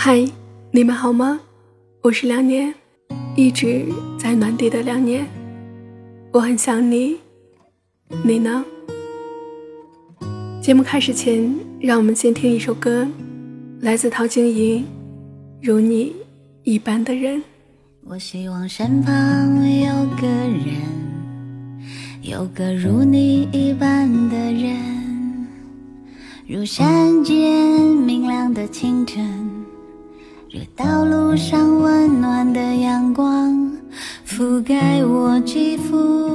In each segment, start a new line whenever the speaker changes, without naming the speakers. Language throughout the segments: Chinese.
嗨，你们好吗？我是梁年，一直在暖地的梁年，我很想你，你呢？节目开始前，让我们先听一首歌，来自陶晶莹，《如你一般的人》。
我希望身旁有个人，有个如你一般的人，如山间明亮的清晨。这道路上温暖的阳光覆盖我肌肤，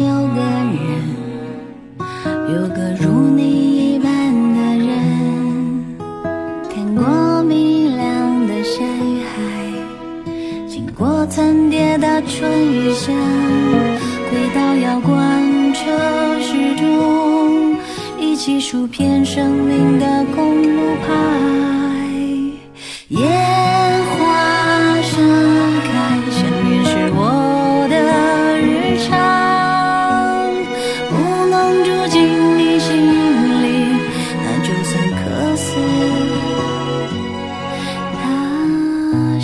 有个人，有个如你一般的人，看过明亮的山与海，经过层叠的春与夏，回到遥观车时钟，一起数遍生命的公路牌。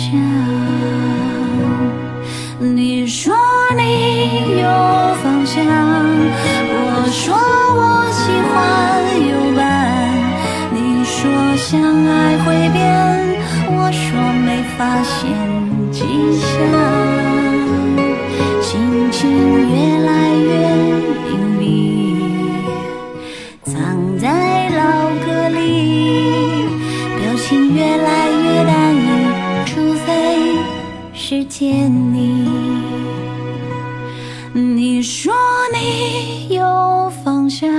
他乡。你说你有方向，我说我喜欢有伴。你说相爱会变，我说没发现迹象。心情越来见你。你说你有方向，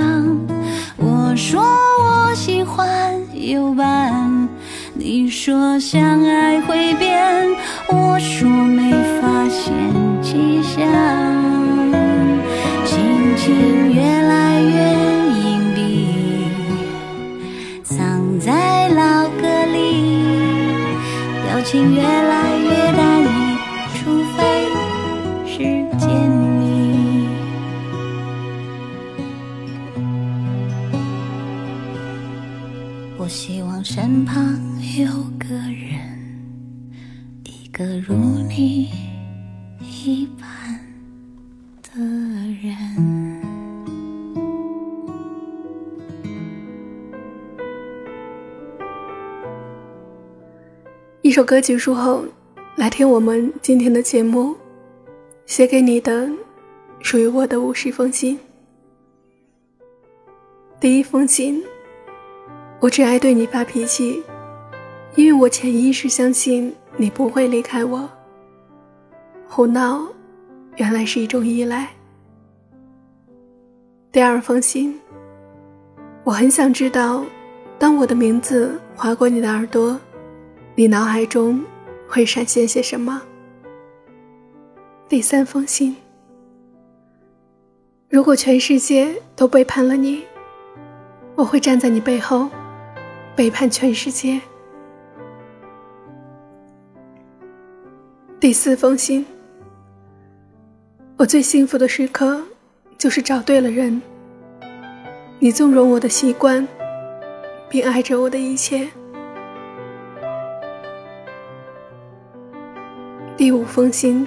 我说我喜欢有伴。你说相爱会变，我说没发现迹象。心情越来越隐蔽，藏在老歌里，表情越来身旁有个人，一个如你一般的人。
一首歌结束后，来听我们今天的节目，写给你的，属于我的五十封信。第一封信，我只爱对你发脾气，因为我潜意识相信你不会离开我。胡闹，原来是一种依赖。第二封信，我很想知道，当我的名字划过你的耳朵。你脑海中会闪现些什么？第三封信，如果全世界都背叛了你，我会站在你背后，背叛全世界。第四封信，我最幸福的时刻就是找对了人。你纵容我的习惯，并爱着我的一切。第五封信，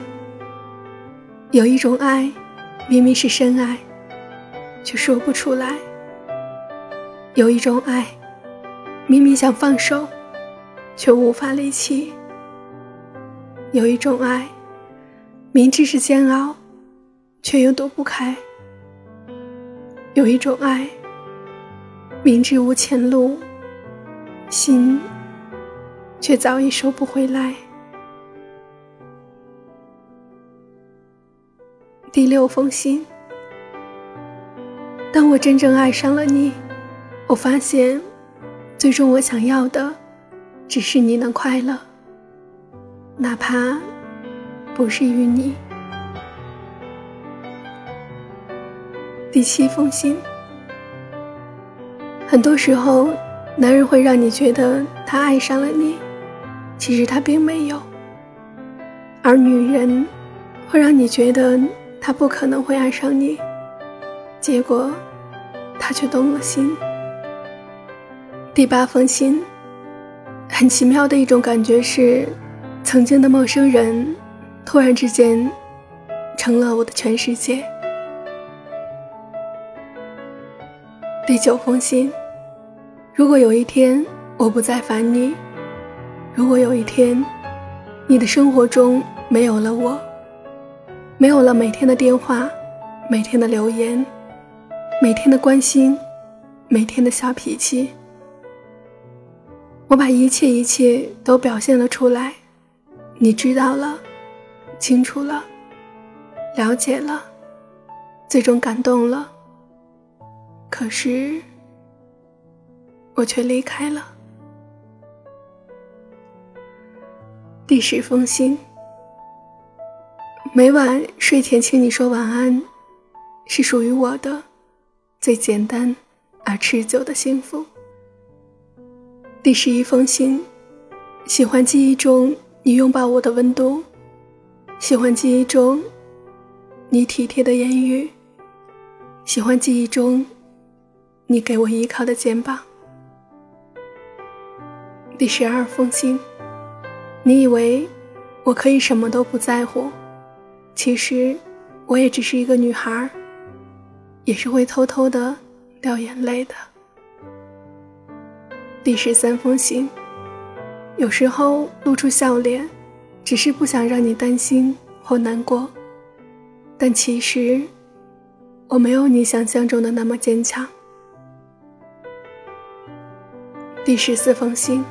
有一种爱，明明是深爱，却说不出来；有一种爱，明明想放手，却无法离弃；有一种爱，明知是煎熬，却又躲不开；有一种爱。明知无前路，心却早已收不回来。第六封信，当我真正爱上了你，我发现，最终我想要的，只是你能快乐，哪怕不是与你。第七封信。很多时候，男人会让你觉得他爱上了你，其实他并没有；而女人会让你觉得他不可能会爱上你，结果他却动了心。第八封信，很奇妙的一种感觉是，曾经的陌生人，突然之间成了我的全世界。第九封信。如果有一天我不再烦你，如果有一天你的生活中没有了我，没有了每天的电话、每天的留言、每天的关心、每天的小脾气，我把一切一切都表现了出来，你知道了，清楚了，了解了，最终感动了。可是，我却离开了。第十封信，每晚睡前请你说晚安，是属于我的最简单而持久的幸福。第十一封信，喜欢记忆中你拥抱我的温度，喜欢记忆中你体贴的言语，喜欢记忆中。你给我依靠的肩膀。第十二封信，你以为我可以什么都不在乎，其实我也只是一个女孩，也是会偷偷的掉眼泪的。第十三封信，有时候露出笑脸，只是不想让你担心或难过，但其实我没有你想象中的那么坚强。第十四封信，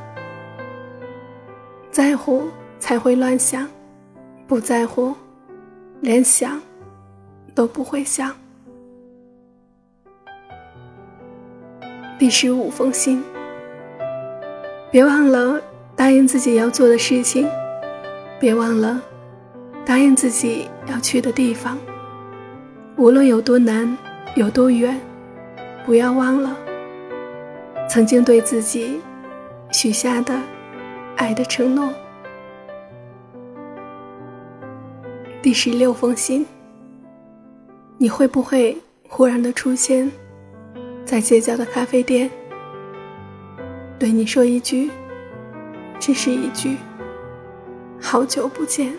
在乎才会乱想，不在乎，连想都不会想。第十五封信，别忘了答应自己要做的事情，别忘了答应自己要去的地方，无论有多难，有多远，不要忘了。曾经对自己许下的爱的承诺。第十六封信，你会不会忽然的出现在街角的咖啡店，对你说一句，只是一句“好久不见”。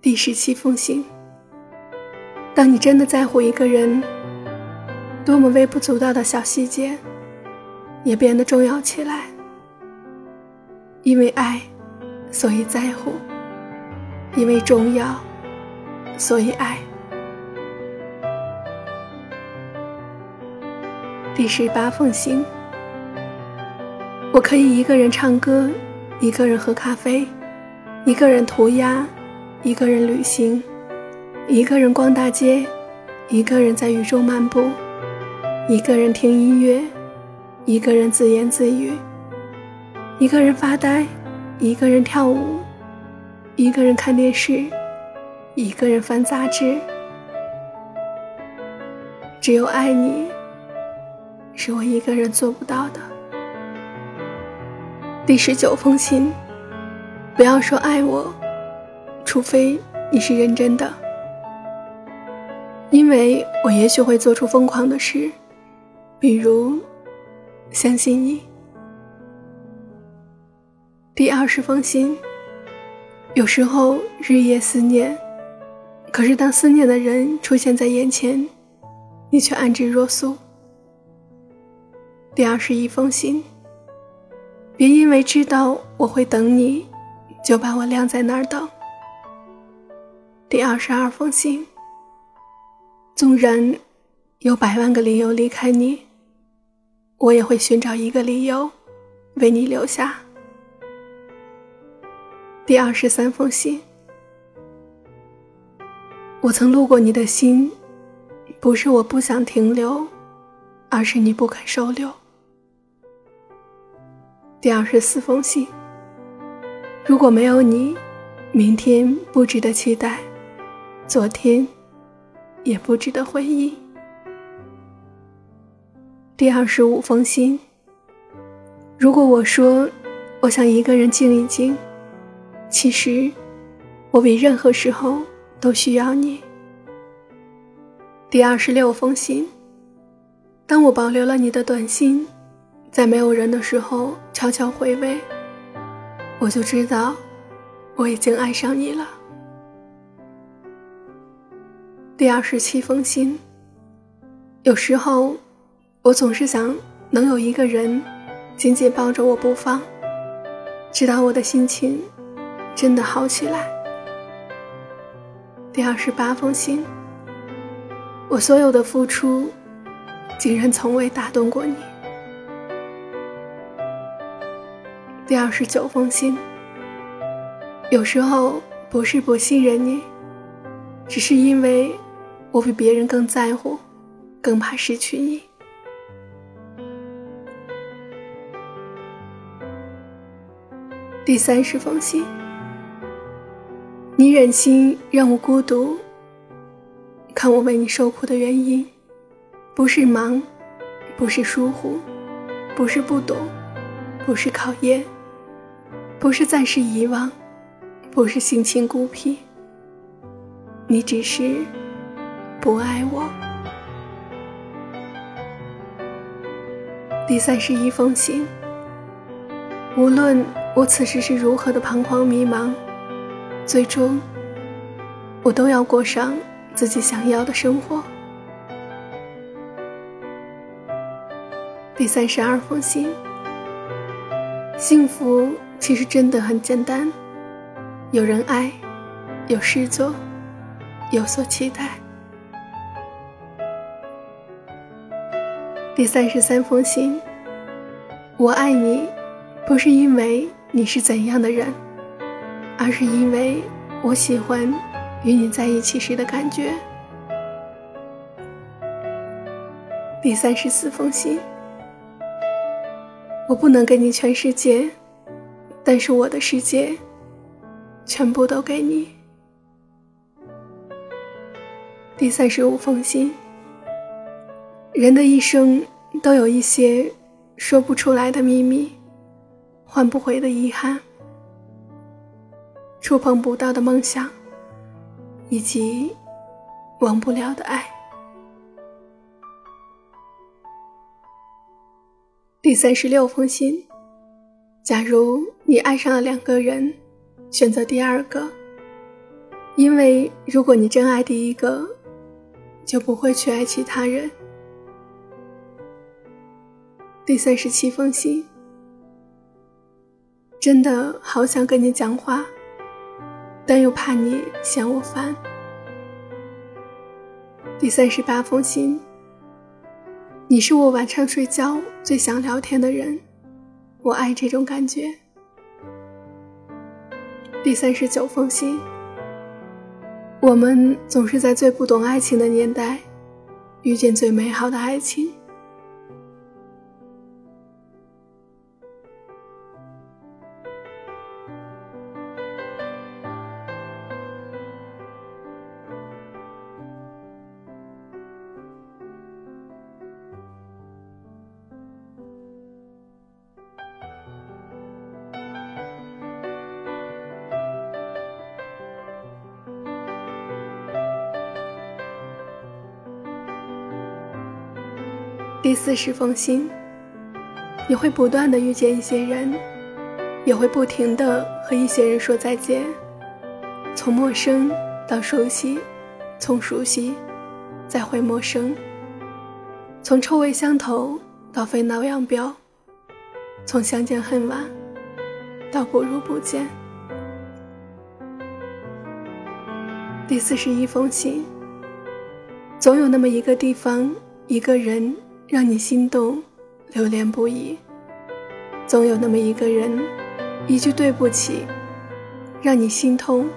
第十七封信，当你真的在乎一个人。多么微不足道的小细节，也变得重要起来。因为爱，所以在乎；因为重要，所以爱。第十八封信，我可以一个人唱歌，一个人喝咖啡，一个人涂鸦，一个人旅行，一个人逛大街，一个人在雨中漫步。一个人听音乐，一个人自言自语，一个人发呆，一个人跳舞，一个人看电视，一个人翻杂志。只有爱你，是我一个人做不到的。第十九封信，不要说爱我，除非你是认真的，因为我也许会做出疯狂的事。比如，相信你。第二十封信。有时候日夜思念，可是当思念的人出现在眼前，你却安之若素。第二十一封信。别因为知道我会等你，就把我晾在那儿等。第二十二封信。纵然有百万个理由离开你，我也会寻找一个理由为你留下。第二十三封信。我曾路过你的心，不是我不想停留，而是你不肯收留。第二十四封信。如果没有你，明天不值得期待，昨天也不值得回忆。第二十五封信。如果我说我想一个人静一静，其实我比任何时候都需要你。第二十六封信。当我保留了你的短信。在没有人的时候悄悄回味，我就知道我已经爱上你了。第二十七封信。有时候，我总是想能有一个人紧紧抱着我不放，直到我的心情真的好起来。第二十八封信。我所有的付出，竟然从未打动过你。第二十九封信。有时候不是不信任你，只是因为我比别人更在乎，更怕失去你。第三十封信。你忍心让我孤独，看我为你受苦的原因，不是忙，不是疏忽，不是不懂，不是考验。不是暂时遗忘，不是性情孤僻，你只是不爱我。第三十一封信。无论我此时是如何的彷徨迷茫，最终我都要过上自己想要的生活。第三十二封信。幸福。其实真的很简单，有人爱，有事做，有所期待。第三十三封信，我爱你，不是因为你是怎样的人，而是因为我喜欢与你在一起时的感觉。第三十四封信，我不能给你全世界。但是我的世界，全部都给你。第三十五封信。人的一生都有一些说不出来的秘密，换不回的遗憾，触碰不到的梦想，以及忘不了的爱。第三十六封信。假如你爱上了两个人，选择第二个，因为如果你真爱第一个，就不会去爱其他人。第三十七封信，真的好想跟你讲话，但又怕你嫌我烦。第三十八封信，你是我晚上睡觉最想聊天的人。我爱这种感觉。第三十九封信。我们总是在最不懂爱情的年代，遇见最美好的爱情。四十封信，你会不断的遇见一些人，也会不停的和一些人说再见，从陌生到熟悉，从熟悉再回陌生，从臭味相投到分道扬镳，从相见恨晚到不如不见。第四十一封信，总有那么一个地方，一个人。让你心动，留恋不已。总有那么一个人，一句对不起，让你心痛，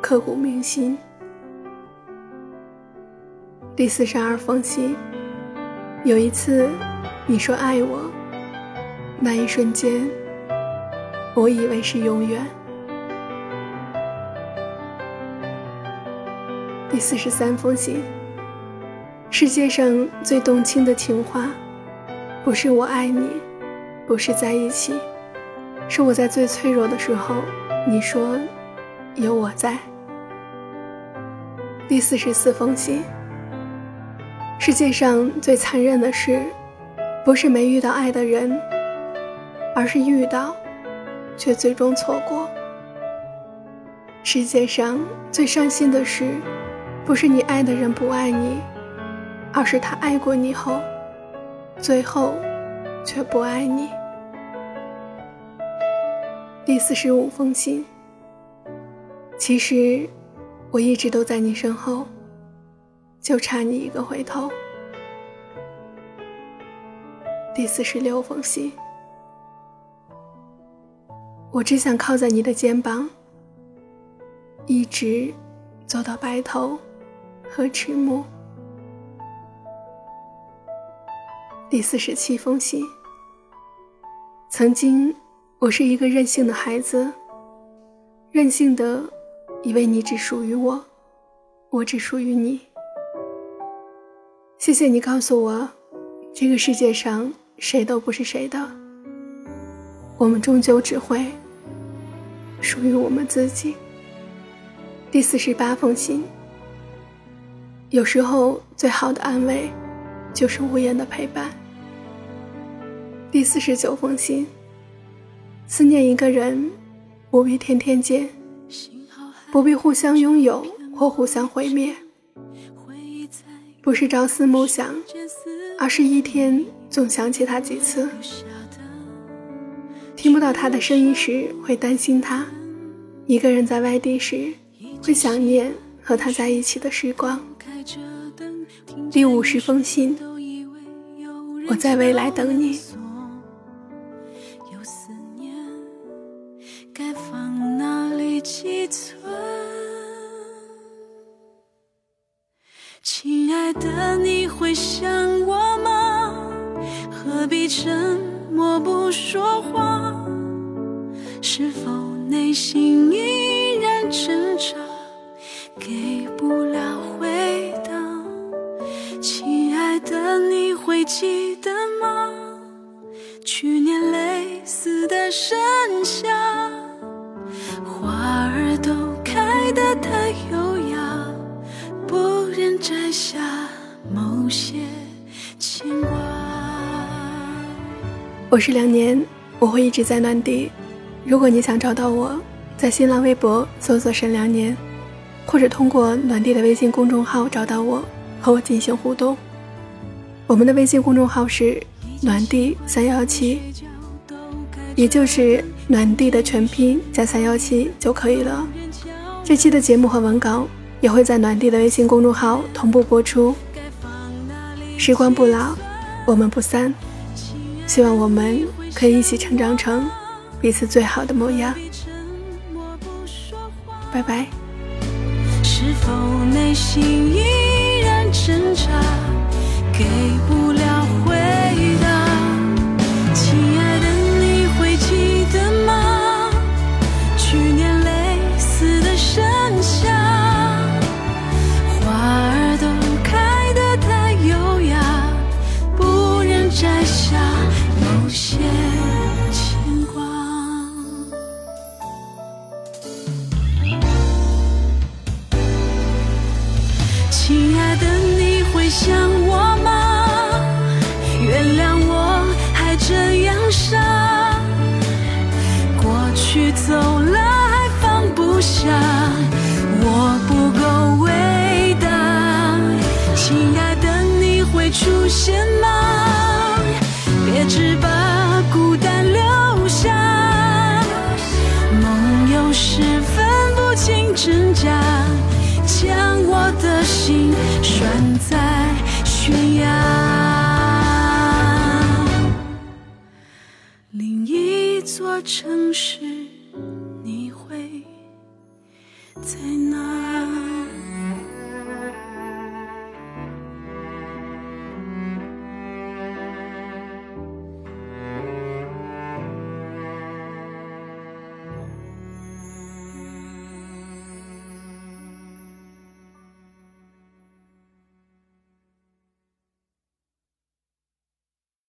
刻骨铭心。第四十二封信，有一次你说爱我，那一瞬间，我以为是永远。第四十三封信。世界上最动听的情话，不是我爱你，不是在一起，是我在最脆弱的时候，你说有我在。第四十四封信。世界上最残忍的事，不是没遇到爱的人，而是遇到，却最终错过。世界上最伤心的事，不是你爱的人不爱你。而是他爱过你后，最后却不爱你。第四十五封信。其实我一直都在你身后，就差你一个回头。第四十六封信。我只想靠在你的肩膀，一直走到白头和迟暮。第四十七封信。曾经，我是一个任性的孩子，任性的以为你只属于我，我只属于你。谢谢你告诉我，这个世界上谁都不是谁的，我们终究只会属于我们自己。第四十八封信。有时候，最好的安慰，就是无言的陪伴。第四十九封信。思念一个人，不必天天见，不必互相拥有或互相毁灭，不是朝思暮想，而是一天总想起他几次。听不到他的声音时会担心他，一个人在外地时会想念和他在一起的时光。第五十封信。我在未来等你。
记得吗？去年类似的盛夏，花儿都开得太优雅。不忍摘下某些牵挂。
我是两年，我会一直在暖地。如果你想找到我，在新浪微博搜索“沈良年”，或者通过暖地的微信公众号找到我，和我进行互动。我们的微信公众号是“暖地三幺七”，也就是“暖地”的全拼加三幺七就可以了。这期的节目和文稿。也会在暖地的微信公众号同步播出。时光不老，我们不散。希望我们可以一起成长成彼此最好的模样。拜拜。
是否内心依然挣扎，给不了回是分不清真假，将我的心拴在悬崖。另一座城市。